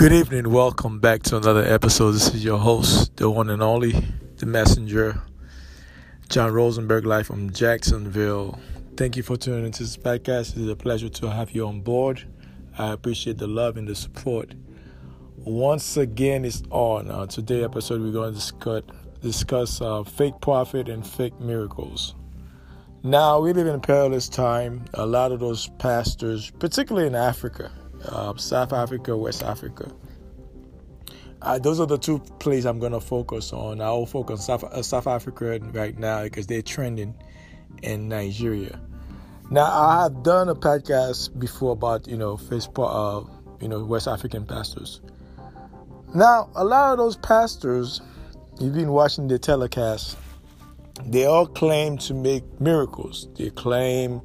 Good evening. Welcome back to another episode. This is your host, the one and only, the messenger, John Rosenberg, live from Jacksonville. Thank you for tuning into this podcast. It is a pleasure to have you on board. I appreciate the love and the support. Once again, it's on. Uh, today episode, we're going to discuss discuss uh, fake prophet and fake miracles. Now we live in a perilous time. A lot of those pastors, particularly in Africa, uh, South Africa, West Africa. Uh, those are the two places I'm going to focus on. I will focus on South, uh, South Africa right now because they're trending in Nigeria. Now, I have done a podcast before about you know uh, you know West African pastors. Now, a lot of those pastors, you've been watching the telecast, they all claim to make miracles. They claim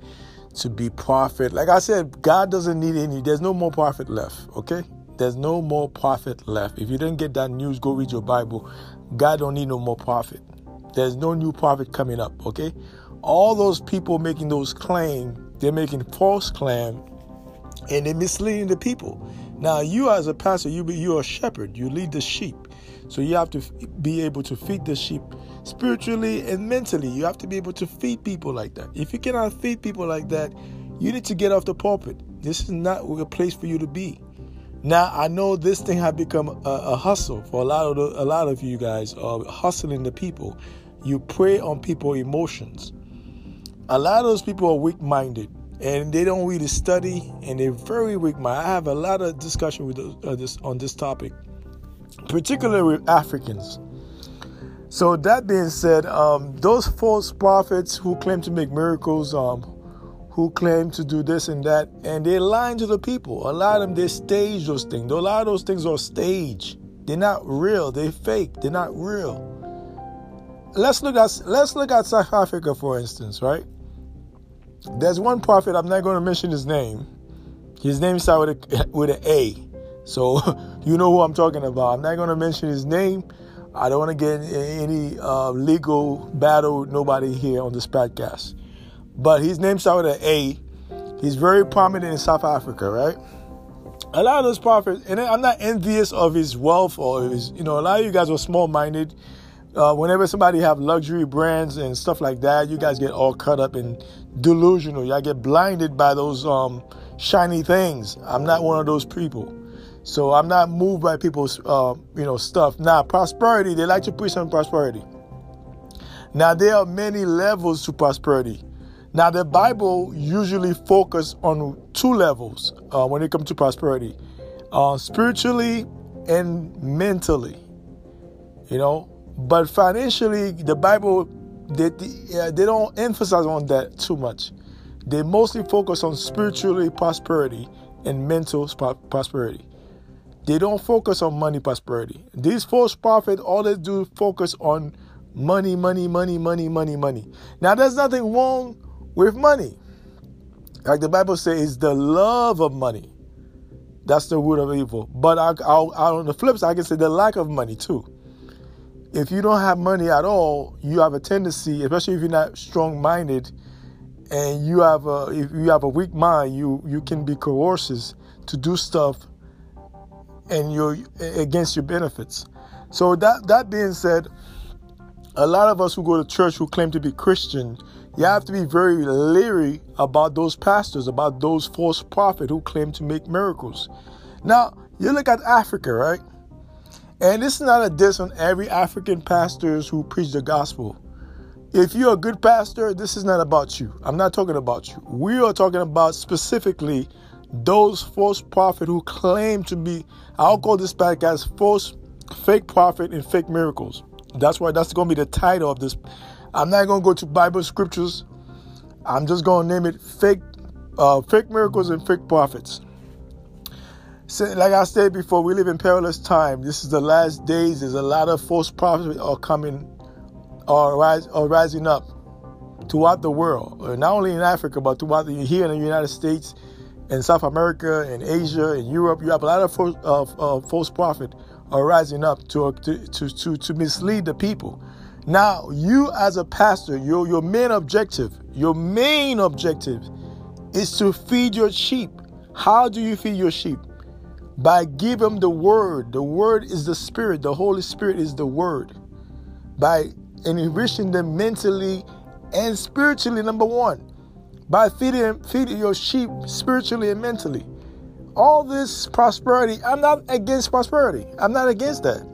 to be prophet. Like I said, God doesn't need any. There's no more prophet left. Okay, there's no more prophet left. If you didn't get that news, go read your Bible. God don't need no more prophet. There's no new prophet coming up. Okay, all those people making those claims, they're making false claim, and they're misleading the people. Now, you as a pastor, you be, you're a shepherd. You lead the sheep, so you have to be able to feed the sheep spiritually and mentally. You have to be able to feed people like that. If you cannot feed people like that, you need to get off the pulpit. This is not a place for you to be. Now I know this thing has become a, a hustle for a lot of the, a lot of you guys are hustling the people. You prey on people's emotions. A lot of those people are weak-minded and they don't really study and they're very weak-minded. I have a lot of discussion with uh, this on this topic, particularly with Africans. So that being said, um, those false prophets who claim to make miracles, um, who claim to do this and that, and they're lying to the people. A lot of them they stage those things. A lot of those things are staged. They're not real. They're fake. They're not real. Let's look at let's look at South Africa for instance, right? There's one prophet. I'm not going to mention his name. His name starts with a, with an A, so you know who I'm talking about. I'm not going to mention his name I don't want to get in any uh, legal battle with nobody here on this podcast. But his name starts with an A. He's very prominent in South Africa, right? A lot of those prophets, and I'm not envious of his wealth or his, you know, a lot of you guys are small minded. Uh, whenever somebody have luxury brands and stuff like that, you guys get all cut up and delusional. Y'all get blinded by those um, shiny things. I'm not one of those people. So I'm not moved by people's, uh, you know, stuff. Now, prosperity, they like to preach on prosperity. Now, there are many levels to prosperity. Now, the Bible usually focus on two levels uh, when it comes to prosperity, uh, spiritually and mentally. You know, but financially, the Bible they, they don't emphasize on that too much. They mostly focus on spiritually prosperity and mental prosperity. They don't focus on money prosperity. These false prophets, all they do focus on money, money, money, money, money, money. Now, there's nothing wrong with money. Like the Bible says, it's the love of money. That's the root of evil. But I, I, I, on the flip side, I can say the lack of money too. If you don't have money at all, you have a tendency, especially if you're not strong-minded, and you have a if you have a weak mind, you you can be coercive to do stuff and you're against your benefits. So that that being said, a lot of us who go to church who claim to be Christian, you have to be very leery about those pastors, about those false prophets who claim to make miracles. Now, you look at Africa, right? And this is not a diss on every African pastors who preach the gospel. If you're a good pastor, this is not about you. I'm not talking about you. We are talking about specifically those false prophets who claim to be, I'll call this podcast false, fake prophet and fake miracles. That's why that's going to be the title of this. I'm not going to go to Bible scriptures. I'm just going to name it fake, uh, fake miracles and fake prophets. Like I said before, we live in perilous time. This is the last days. There's a lot of false prophets are coming, are, rise, are rising up throughout the world, not only in Africa, but throughout the, here in the United States in South America, in Asia, in Europe, you have a lot of false, uh, false prophet are rising up to, to, to, to mislead the people. Now, you as a pastor, your, your main objective, your main objective is to feed your sheep. How do you feed your sheep? by give them the word. The word is the spirit. The Holy Spirit is the word. By enriching them mentally and spiritually, number one. By feeding feeding your sheep spiritually and mentally. All this prosperity, I'm not against prosperity. I'm not against that.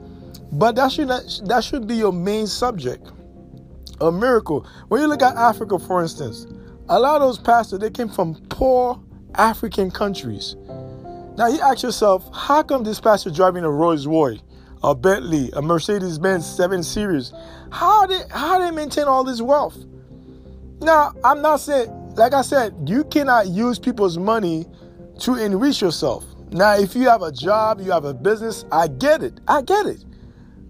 But that should not, that should be your main subject. A miracle. When you look at Africa, for instance, a lot of those pastors they came from poor African countries. Now you ask yourself, how come this pastor driving a Rolls Royce, a Bentley, a Mercedes Benz 7 Series? How they how they maintain all this wealth? Now I'm not saying, like I said, you cannot use people's money to enrich yourself. Now, if you have a job, you have a business, I get it. I get it.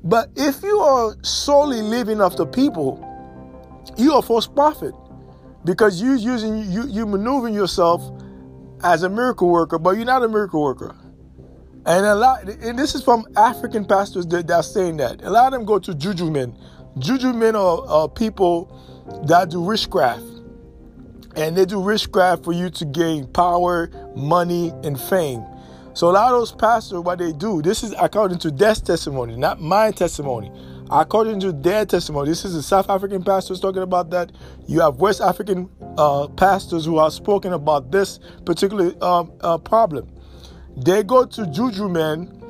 But if you are solely living off the people, you are false prophet because you using you you maneuvering yourself as a miracle worker, but you're not a miracle worker. And a lot, and this is from African pastors that, that are saying that. A lot of them go to juju men. Juju men are, are people that do witchcraft. And they do witchcraft for you to gain power, money, and fame. So a lot of those pastors, what they do, this is according to their testimony, not my testimony. According to their testimony, this is the South African pastors talking about that. You have West African uh, pastors who are spoken about this particular um, uh, problem. They go to juju men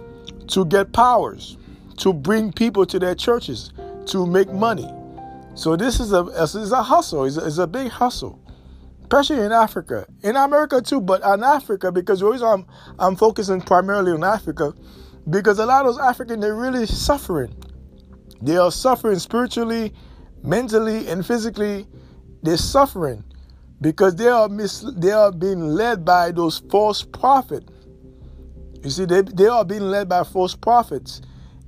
to get powers, to bring people to their churches, to make money. So this is a, this is a hustle. It's a, it's a big hustle especially in Africa, in America too, but in Africa because the reason I'm I'm focusing primarily on Africa because a lot of those African they're really suffering. They are suffering spiritually, mentally, and physically. They're suffering because they are mis- they are being led by those false prophets. You see, they, they are being led by false prophets.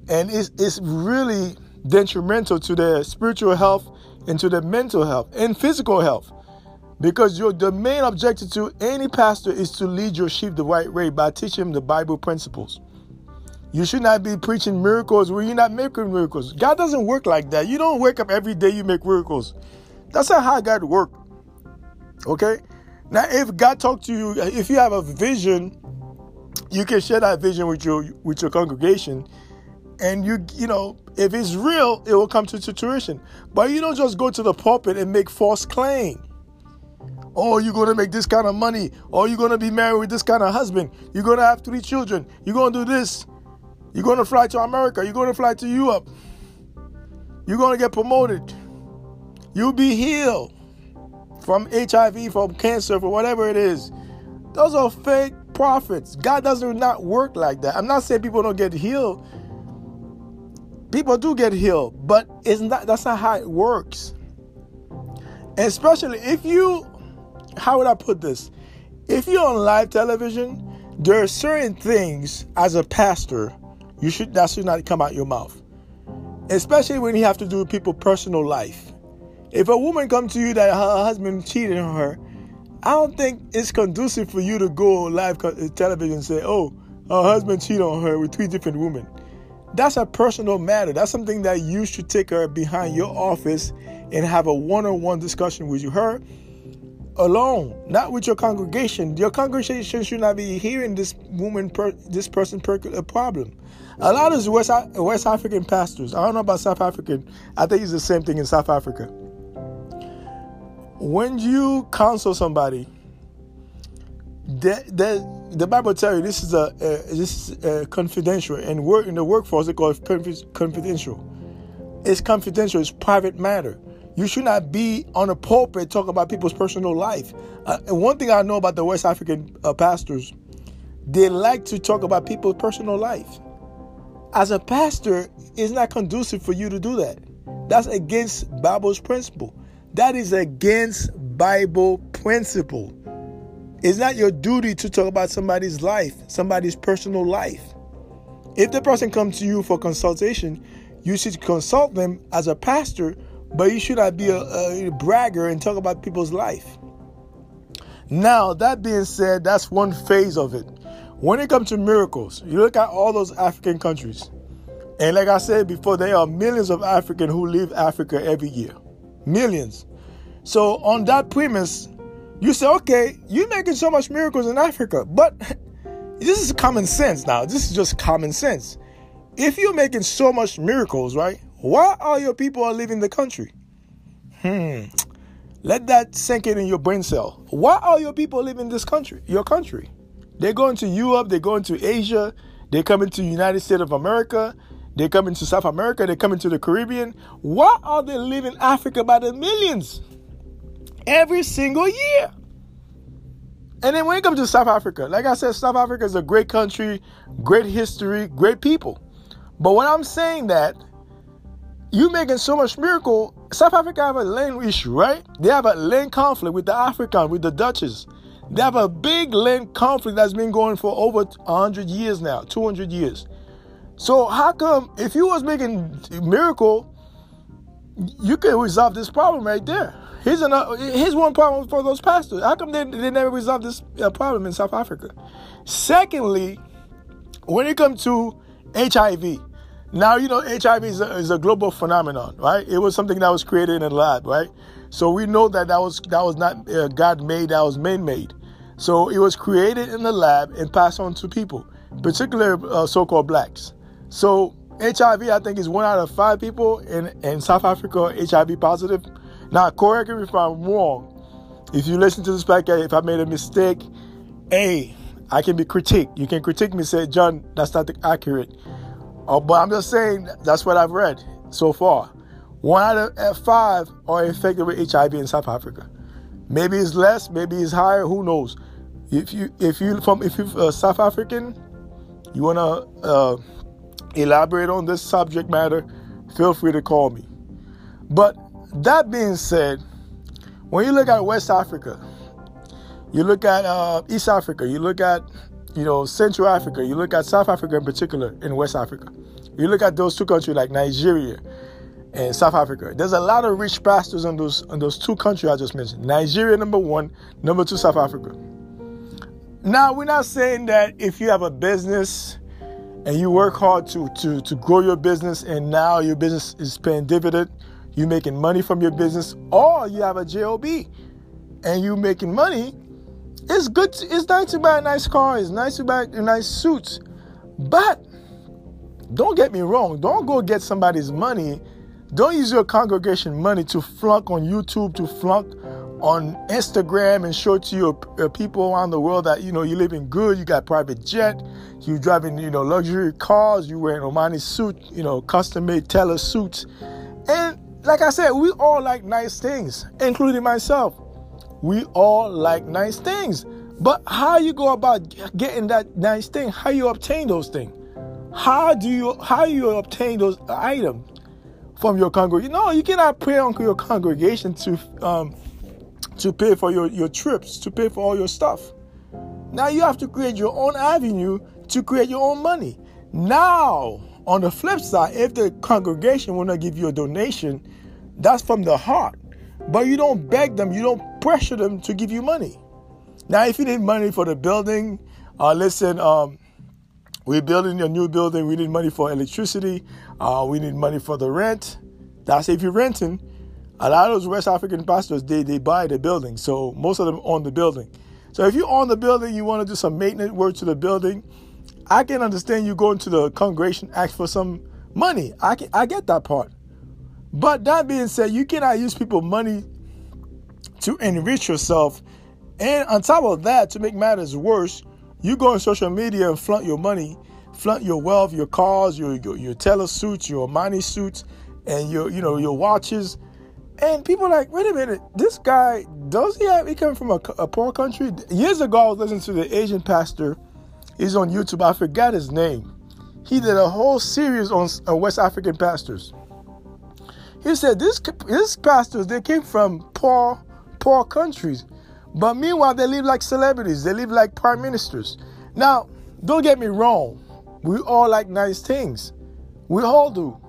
And it's, it's really detrimental to their spiritual health and to their mental health and physical health. Because your the main objective to any pastor is to lead your sheep the right way by teaching them the Bible principles. You should not be preaching miracles where you're not making miracles. God doesn't work like that. You don't wake up every day you make miracles. That's not how God works. Okay? Now, if God talks to you, if you have a vision, you can share that vision with your with your congregation, and you you know if it's real, it will come to fruition. But you don't just go to the pulpit and make false claim. Oh, you're gonna make this kind of money. Oh, you're gonna be married with this kind of husband. You're gonna have three children. You're gonna do this. You're going to fly to America. You're going to fly to Europe. You're going to get promoted. You'll be healed from HIV, from cancer, from whatever it is. Those are fake prophets. God doesn't not work like that. I'm not saying people don't get healed. People do get healed, but it's not that's not how it works. Especially if you how would I put this? If you're on live television, there are certain things as a pastor you should that should not come out your mouth. Especially when you have to do with people's personal life. If a woman comes to you that her husband cheated on her, I don't think it's conducive for you to go live uh, television and say, "Oh, her husband cheated on her with three different women." That's a personal matter. That's something that you should take her behind your office and have a one-on-one discussion with you. Her alone, not with your congregation. Your congregation should not be hearing this woman, per, this person, per, a problem. A lot of West, West African pastors, I don't know about South African, I think it's the same thing in South Africa. When you counsel somebody, the, the, the Bible tells you this is a, this is confidential, and work in the workforce they call it confidential. It's confidential. It's private matter. You should not be on a pulpit talking about people's personal life. Uh, and one thing I know about the West African uh, pastors, they like to talk about people's personal life as a pastor, it's not conducive for you to do that. That's against Bible's principle. That is against Bible principle. It's not your duty to talk about somebody's life, somebody's personal life. If the person comes to you for consultation, you should consult them as a pastor, but you should not be a, a bragger and talk about people's life. Now, that being said, that's one phase of it. When it comes to miracles, you look at all those African countries. And like I said before, there are millions of Africans who leave Africa every year. Millions. So on that premise, you say, okay, you're making so much miracles in Africa, but this is common sense now. This is just common sense. If you're making so much miracles, right? Why are your people leaving the country? Hmm. Let that sink in in your brain cell. Why are your people leaving this country, your country? They're going to Europe, they're going to Asia, they're coming to United States of America, they're coming to South America, they're coming to the Caribbean. Why are they leaving Africa by the millions? Every single year. And then when it comes to South Africa, like I said, South Africa is a great country, great history, great people. But when I'm saying that, you making so much miracle. South Africa have a land issue, right? They have a land conflict with the African, with the Dutches. They have a big land conflict that's been going for over 100 years now, 200 years. So how come if you was making miracle, you could resolve this problem right there? Here's another. Here's one problem for those pastors. How come they, they never resolve this uh, problem in South Africa? Secondly, when it comes to HIV, now you know HIV is a, is a global phenomenon, right? It was something that was created in a lab, right? So we know that that was that was not uh, God made, that was man made. So it was created in the lab and passed on to people, particularly uh, so-called blacks. So HIV, I think, is one out of five people in, in South Africa HIV positive. Now, correct me if I'm wrong. If you listen to this podcast, if I made a mistake, hey, I can be critiqued. You can critique me, say, John, that's not accurate. Oh, but I'm just saying that's what I've read so far. One out of five are infected with HIV in South Africa. Maybe it's less, maybe it's higher. Who knows? If you if you from if you're uh, South African, you wanna uh, elaborate on this subject matter, feel free to call me. But that being said, when you look at West Africa, you look at uh, East Africa, you look at you know Central Africa, you look at South Africa in particular, in West Africa, you look at those two countries like Nigeria and South Africa. There's a lot of rich pastors in those in those two countries I just mentioned. Nigeria number one, number two South Africa. Now we're not saying that if you have a business and you work hard to, to, to grow your business and now your business is paying dividend, you're making money from your business, or you have a job and you're making money, it's good. To, it's nice to buy a nice car. It's nice to buy a nice suit. But don't get me wrong. Don't go get somebody's money. Don't use your congregation money to flunk on YouTube, to flunk on Instagram and show to your, your people around the world that you know you're living good. You got private jet. You driving you know luxury cars. You wearing Armani suit. You know custom made tailor suits. And like I said, we all like nice things, including myself. We all like nice things. But how you go about getting that nice thing? How you obtain those things? How do you how you obtain those items from your congregation? No, you cannot prey on your congregation to um, to pay for your, your trips, to pay for all your stuff. Now you have to create your own avenue to create your own money. Now, on the flip side, if the congregation will not give you a donation, that's from the heart. But you don't beg them, you don't pressure them to give you money. Now, if you need money for the building, uh, listen, um, we're building a new building. We need money for electricity. Uh, we need money for the rent. That's if you're renting. A lot of those West African pastors, they, they buy the building. So most of them own the building. So if you own the building, you want to do some maintenance work to the building, I can understand you going to the congregation, ask for some money. I, can, I get that part. But that being said, you cannot use people money to enrich yourself. And on top of that, to make matters worse, you go on social media and flaunt your money, flaunt your wealth, your cars, your your, your tailor suits, your money suits, and your you know your watches, and people like, wait a minute, this guy, does he have, he come from a, a poor country? Years ago, I was listening to the Asian pastor. He's on YouTube. I forgot his name. He did a whole series on uh, West African pastors. He said this pastors they came from poor poor countries, but meanwhile they live like celebrities. They live like prime ministers. Now, don't get me wrong. We all like nice things. We all do.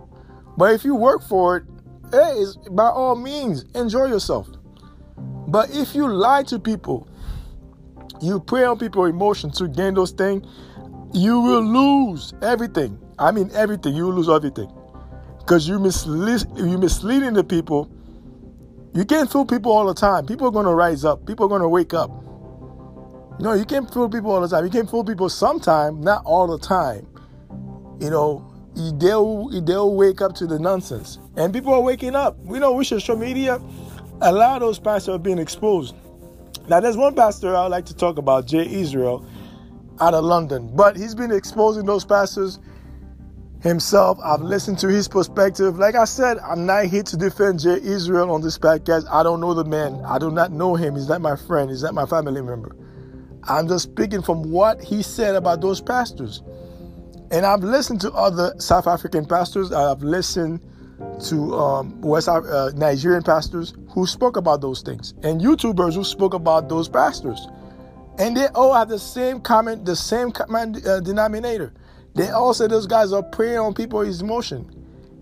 But if you work for it, hey, by all means, enjoy yourself. But if you lie to people, you prey on people's emotions to gain those things, you will lose everything. I mean everything. You lose everything. Because you mislead you misleading the people. You can't fool people all the time. People are gonna rise up. People are gonna wake up. No, you can't fool people all the time. You can't fool people sometime, not all the time. You know, they'll they'll wake up to the nonsense, and people are waking up. We know with social media, a lot of those pastors are being exposed. Now, there's one pastor I would like to talk about, Jay Israel, out of London, but he's been exposing those pastors himself. I've listened to his perspective. Like I said, I'm not here to defend Jay Israel on this podcast. I don't know the man. I do not know him. He's not my friend. He's not my family member. I'm just speaking from what he said about those pastors. And I've listened to other South African pastors. I've listened to um, West uh, Nigerian pastors who spoke about those things, and YouTubers who spoke about those pastors, and they all have the same comment, the same common uh, denominator. They all say those guys are preying on people's emotion.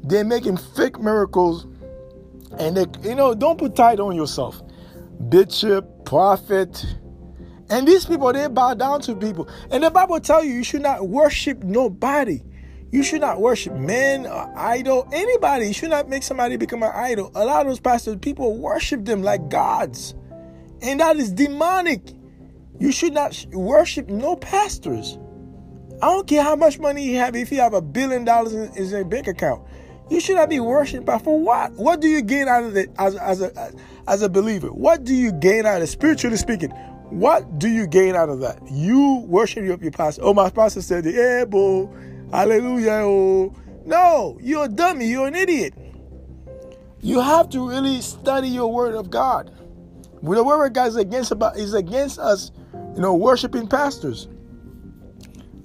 They're making fake miracles, and they, you know, don't put title on yourself. Bishop, prophet, and these people, they bow down to people. And the Bible tell you, you should not worship nobody. You should not worship men, or idol, anybody. You should not make somebody become an idol. A lot of those pastors, people worship them like gods. And that is demonic. You should not worship no pastors. I don't care how much money you have, if you have a billion dollars in, in your bank account. You should not be worshipped by for what? What do you gain out of it as, as, a, as a believer? What do you gain out of it, spiritually speaking? What do you gain out of that? You worship your, your pastor. Oh, my pastor said, yeah, boo, hallelujah. Oh. No, you're a dummy. You're an idiot. You have to really study your word of God. The word of God is against about is against us, you know, worshiping pastors.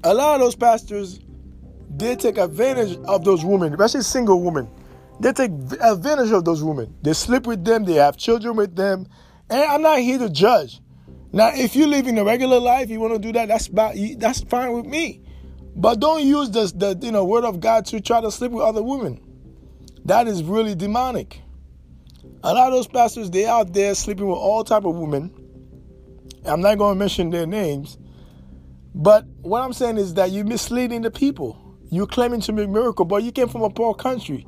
A lot of those pastors did take advantage of those women, especially single women. They take advantage of those women. They sleep with them, they have children with them. And I'm not here to judge. Now, if you live in a regular life, you want to do that, that's about, that's fine with me. But don't use the, the you know word of God to try to sleep with other women. That is really demonic. A lot of those pastors, they out there sleeping with all type of women. I'm not going to mention their names. But what I'm saying is that you're misleading the people. You're claiming to make miracle, but you came from a poor country.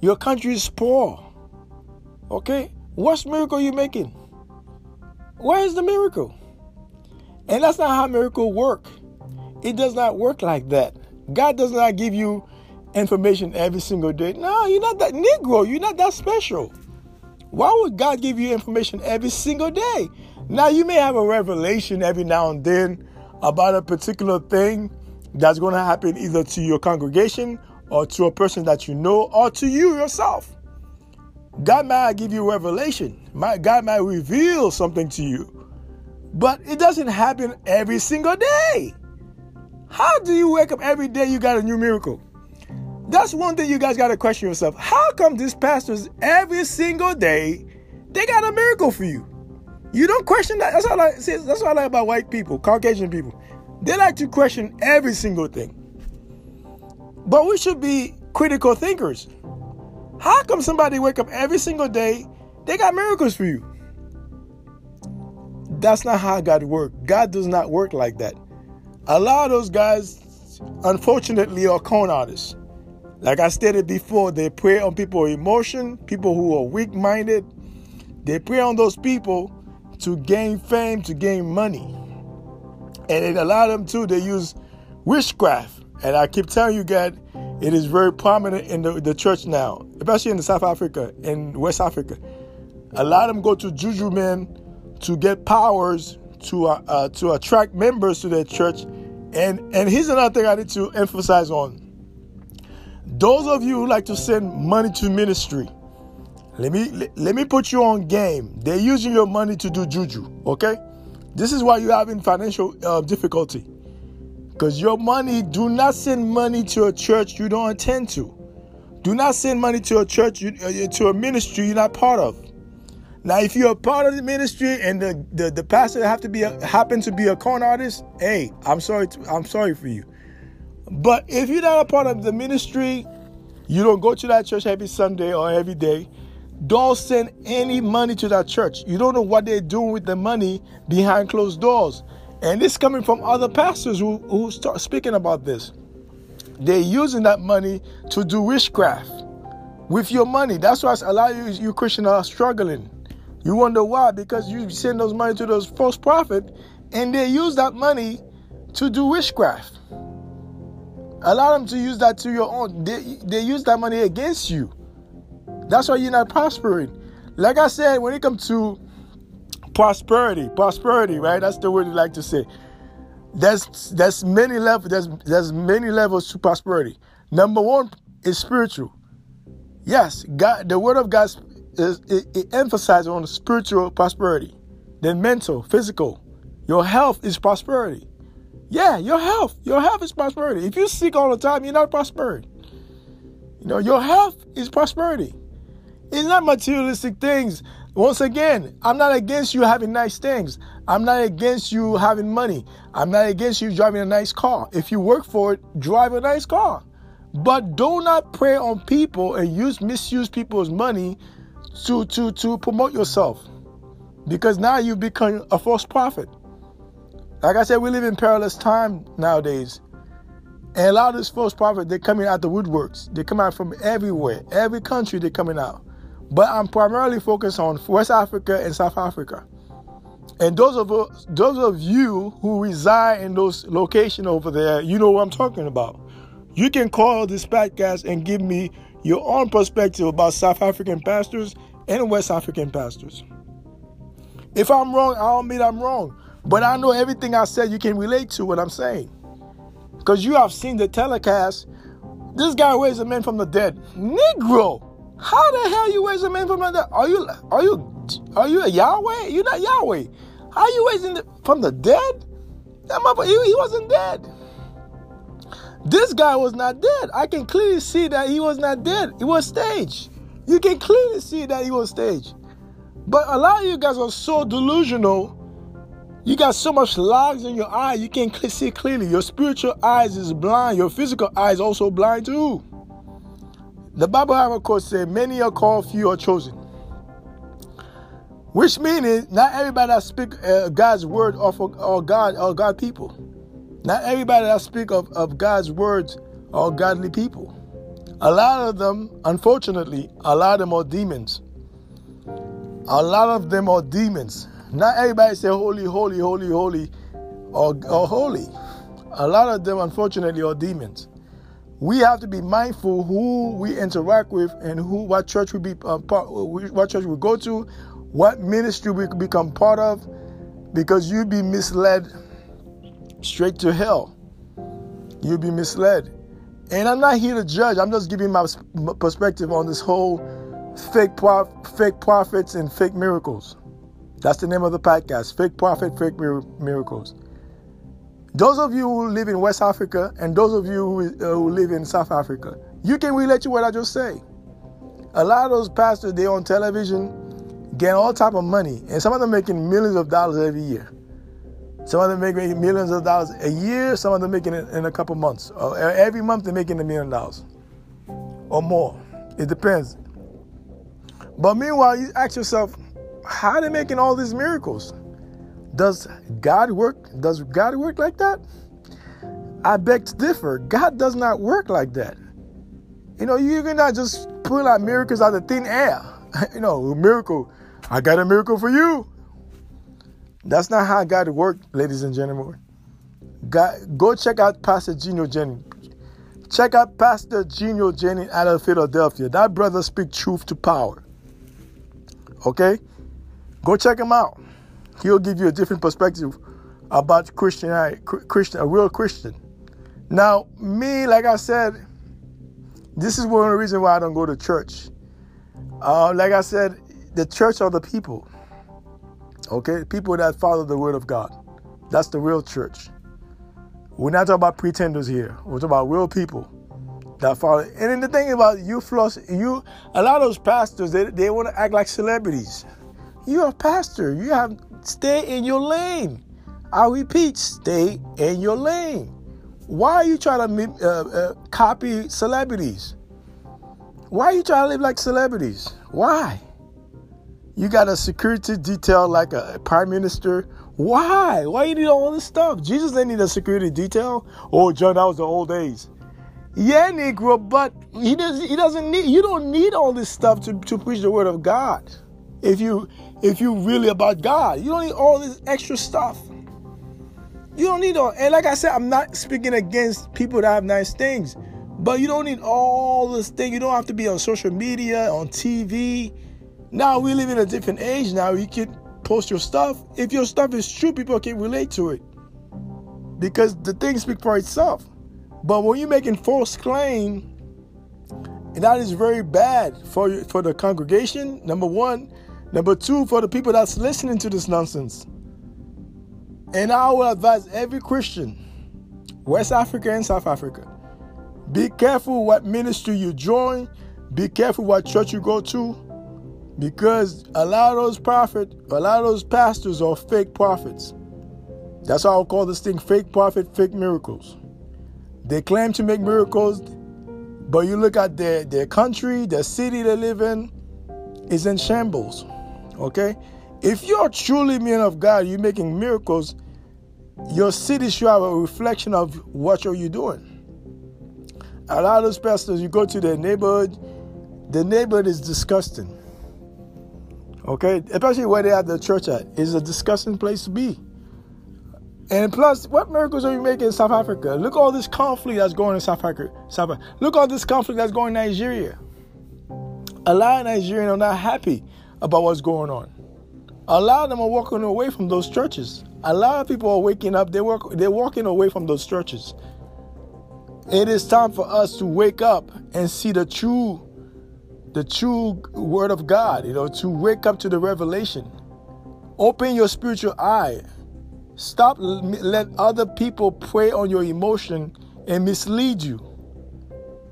Your country is poor. Okay? What's miracle you making? Where is the miracle? And that's not how miracle work. It does not work like that. God does not give you information every single day. No, you're not that Negro. You're not that special. Why would God give you information every single day? Now, you may have a revelation every now and then about a particular thing that's going to happen either to your congregation or to a person that you know or to you yourself. God might give you revelation. God might reveal something to you. But it doesn't happen every single day. How do you wake up every day you got a new miracle? That's one thing you guys got to question yourself. How come these pastors every single day they got a miracle for you? You don't question that. That's all I see. That's what I like about white people, Caucasian people. They like to question every single thing. But we should be critical thinkers. How come somebody wake up every single day? They got miracles for you. That's not how God works. God does not work like that. A lot of those guys, unfortunately, are con artists. Like I stated before, they prey on people's emotion, people who are weak minded. They prey on those people to gain fame, to gain money. And it, a lot of them too, they use witchcraft. And I keep telling you, God, it is very prominent in the, the church now, especially in South Africa, in West Africa. A lot of them go to juju men to get powers to uh, uh, to attract members to their church. And and here's another thing I need to emphasize on. Those of you who like to send money to ministry, let me let, let me put you on game. They're using your money to do juju. Okay, this is why you're having financial uh, difficulty. Because your money, do not send money to a church you don't attend to. Do not send money to a church, you, uh, to a ministry you're not part of. Now, if you're a part of the ministry and the, the, the pastor have to be a, happen to be a con artist, hey, I'm sorry. To, I'm sorry for you. But if you're not a part of the ministry, you don't go to that church every Sunday or every day. Don't send any money to that church. You don't know what they're doing with the money behind closed doors. And this coming from other pastors who, who start speaking about this. They're using that money to do witchcraft with your money. That's why a lot of you, you Christians are struggling. You wonder why? Because you send those money to those false prophets and they use that money to do witchcraft. Allow them to use that to your own. They, they use that money against you. That's why you're not prospering. Like I said, when it comes to prosperity, prosperity, right? That's the word you like to say. There's there's many levels. There's there's many levels to prosperity. Number one is spiritual. Yes, God. The word of God is it, it emphasizes on spiritual prosperity, then mental, physical. Your health is prosperity. Yeah, your health. Your health is prosperity. If you sick all the time, you're not prospering. You know, your health is prosperity. It's not materialistic things. Once again, I'm not against you having nice things. I'm not against you having money. I'm not against you driving a nice car. If you work for it, drive a nice car. But do not prey on people and use misuse people's money to to to promote yourself. Because now you become a false prophet. Like I said, we live in perilous time nowadays. And a lot of these false prophets, they're coming out the woodworks. They come out from everywhere. Every country they're coming out. But I'm primarily focused on West Africa and South Africa. And those of those of you who reside in those locations over there, you know what I'm talking about. You can call this podcast and give me your own perspective about South African pastors and West African pastors. If I'm wrong, I'll admit I'm wrong. But I know everything I said you can relate to what I'm saying. Because you have seen the telecast. This guy raised a man from the dead. Negro! How the hell you raise a man from the dead? Are you are you are you a Yahweh? You're not Yahweh. How you raising the, from the dead? That motherfucker, he, he wasn't dead. This guy was not dead. I can clearly see that he was not dead. He was staged. You can clearly see that he was staged. But a lot of you guys are so delusional. You got so much logs in your eye, you can't see clearly. Your spiritual eyes is blind. Your physical eyes also blind too. The Bible, of course, said, Many are called, few are chosen. Which means not everybody that speak uh, God's word or, for, or God or God people. Not everybody that speak of, of God's words are godly people. A lot of them, unfortunately, a lot of them are demons. A lot of them are demons. Not everybody say holy, holy, holy, holy, or, or holy. A lot of them, unfortunately, are demons we have to be mindful who we interact with and who what church we be uh, part, what church we go to, what ministry we become part of, because you'd be misled straight to hell. You'll be misled. And I'm not here to judge. I'm just giving my perspective on this whole fake prof, fake prophets and fake miracles. That's the name of the podcast: Fake Prophet, Fake Miracles. Those of you who live in West Africa and those of you who, uh, who live in South Africa, you can relate to what I just say. A lot of those pastors, they on television, getting all type of money, and some of them making millions of dollars every year. Some of them making millions of dollars a year. Some of them making it in a couple months. Or every month they're making a million dollars or more. It depends. But meanwhile, you ask yourself, how are they making all these miracles? Does God work? Does God work like that? I beg to differ. God does not work like that. You know, you cannot just pull out miracles out of thin air. you know, a miracle. I got a miracle for you. That's not how God works, ladies and gentlemen. God, go check out Pastor Gino Jennings. Check out Pastor Gino Jennings out of Philadelphia. That brother speaks truth to power. Okay? Go check him out. He'll give you a different perspective about Christian, Christian, a real Christian. Now, me, like I said, this is one of the reasons why I don't go to church. Uh, like I said, the church are the people. Okay, people that follow the word of God. That's the real church. We're not talking about pretenders here. We're talking about real people that follow. And then the thing about you, floss, you, a lot of those pastors, they, they want to act like celebrities. You're a pastor. You have Stay in your lane. I repeat, stay in your lane. Why are you trying to uh, uh, copy celebrities? Why are you trying to live like celebrities? Why? You got a security detail like a prime minister. Why? Why you need all this stuff? Jesus didn't need a security detail. Oh, John, that was the old days. Yeah, Negro, but he doesn't. He doesn't need. You don't need all this stuff to, to preach the word of God. If you if you're really about God. You don't need all this extra stuff. You don't need all. And like I said, I'm not speaking against people that have nice things, but you don't need all this thing. You don't have to be on social media, on TV. Now we live in a different age. Now you can post your stuff. If your stuff is true, people can relate to it because the thing speaks for itself. But when you're making false claim, and that is very bad for for the congregation. Number one, number two, for the people that's listening to this nonsense. And I will advise every Christian, West Africa and South Africa, be careful what ministry you join, be careful what church you go to, because a lot of those prophets, a lot of those pastors are fake prophets. That's how I call this thing fake prophet, fake miracles. They claim to make miracles, but you look at their, their country, their city they live in, is in shambles. Okay? If you're truly man of God, you're making miracles, your city should have a reflection of what are you doing. A lot of those pastors, you go to their neighborhood, the neighborhood is disgusting. Okay, especially where they have the church at, is a disgusting place to be. And plus, what miracles are you making in South Africa? Look all this conflict that's going in South Africa. South Africa. Look all this conflict that's going in Nigeria. A lot of Nigerians are not happy about what's going on. A lot of them are walking away from those churches. A lot of people are waking up. They work. They're walking away from those churches. It is time for us to wake up and see the true, the true word of God. You know, to wake up to the revelation. Open your spiritual eye. Stop. Let other people prey on your emotion and mislead you.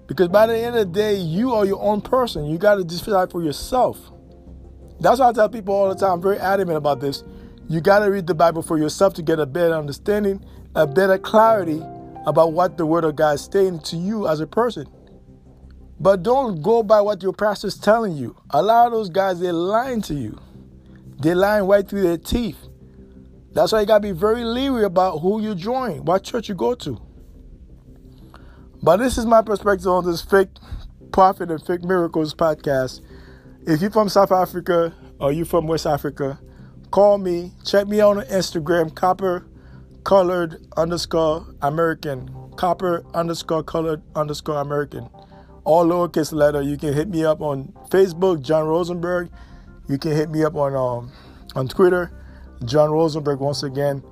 Because by the end of the day, you are your own person. You got to decide for yourself. That's why I tell people all the time, I'm very adamant about this. You got to read the Bible for yourself to get a better understanding, a better clarity about what the Word of God is saying to you as a person. But don't go by what your pastor's telling you. A lot of those guys, they're lying to you. They're lying right through their teeth. That's why you gotta be very leery about who you join, what church you go to. But this is my perspective on this fake prophet and fake miracles podcast. If you're from South Africa or you're from West Africa, call me. Check me out on Instagram, copper colored underscore American. Copper underscore colored underscore American. All lowercase letter. You can hit me up on Facebook, John Rosenberg. You can hit me up on um, on Twitter, John Rosenberg. Once again,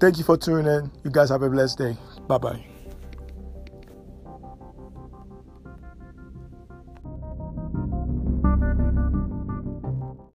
thank you for tuning in. You guys have a blessed day. Bye bye.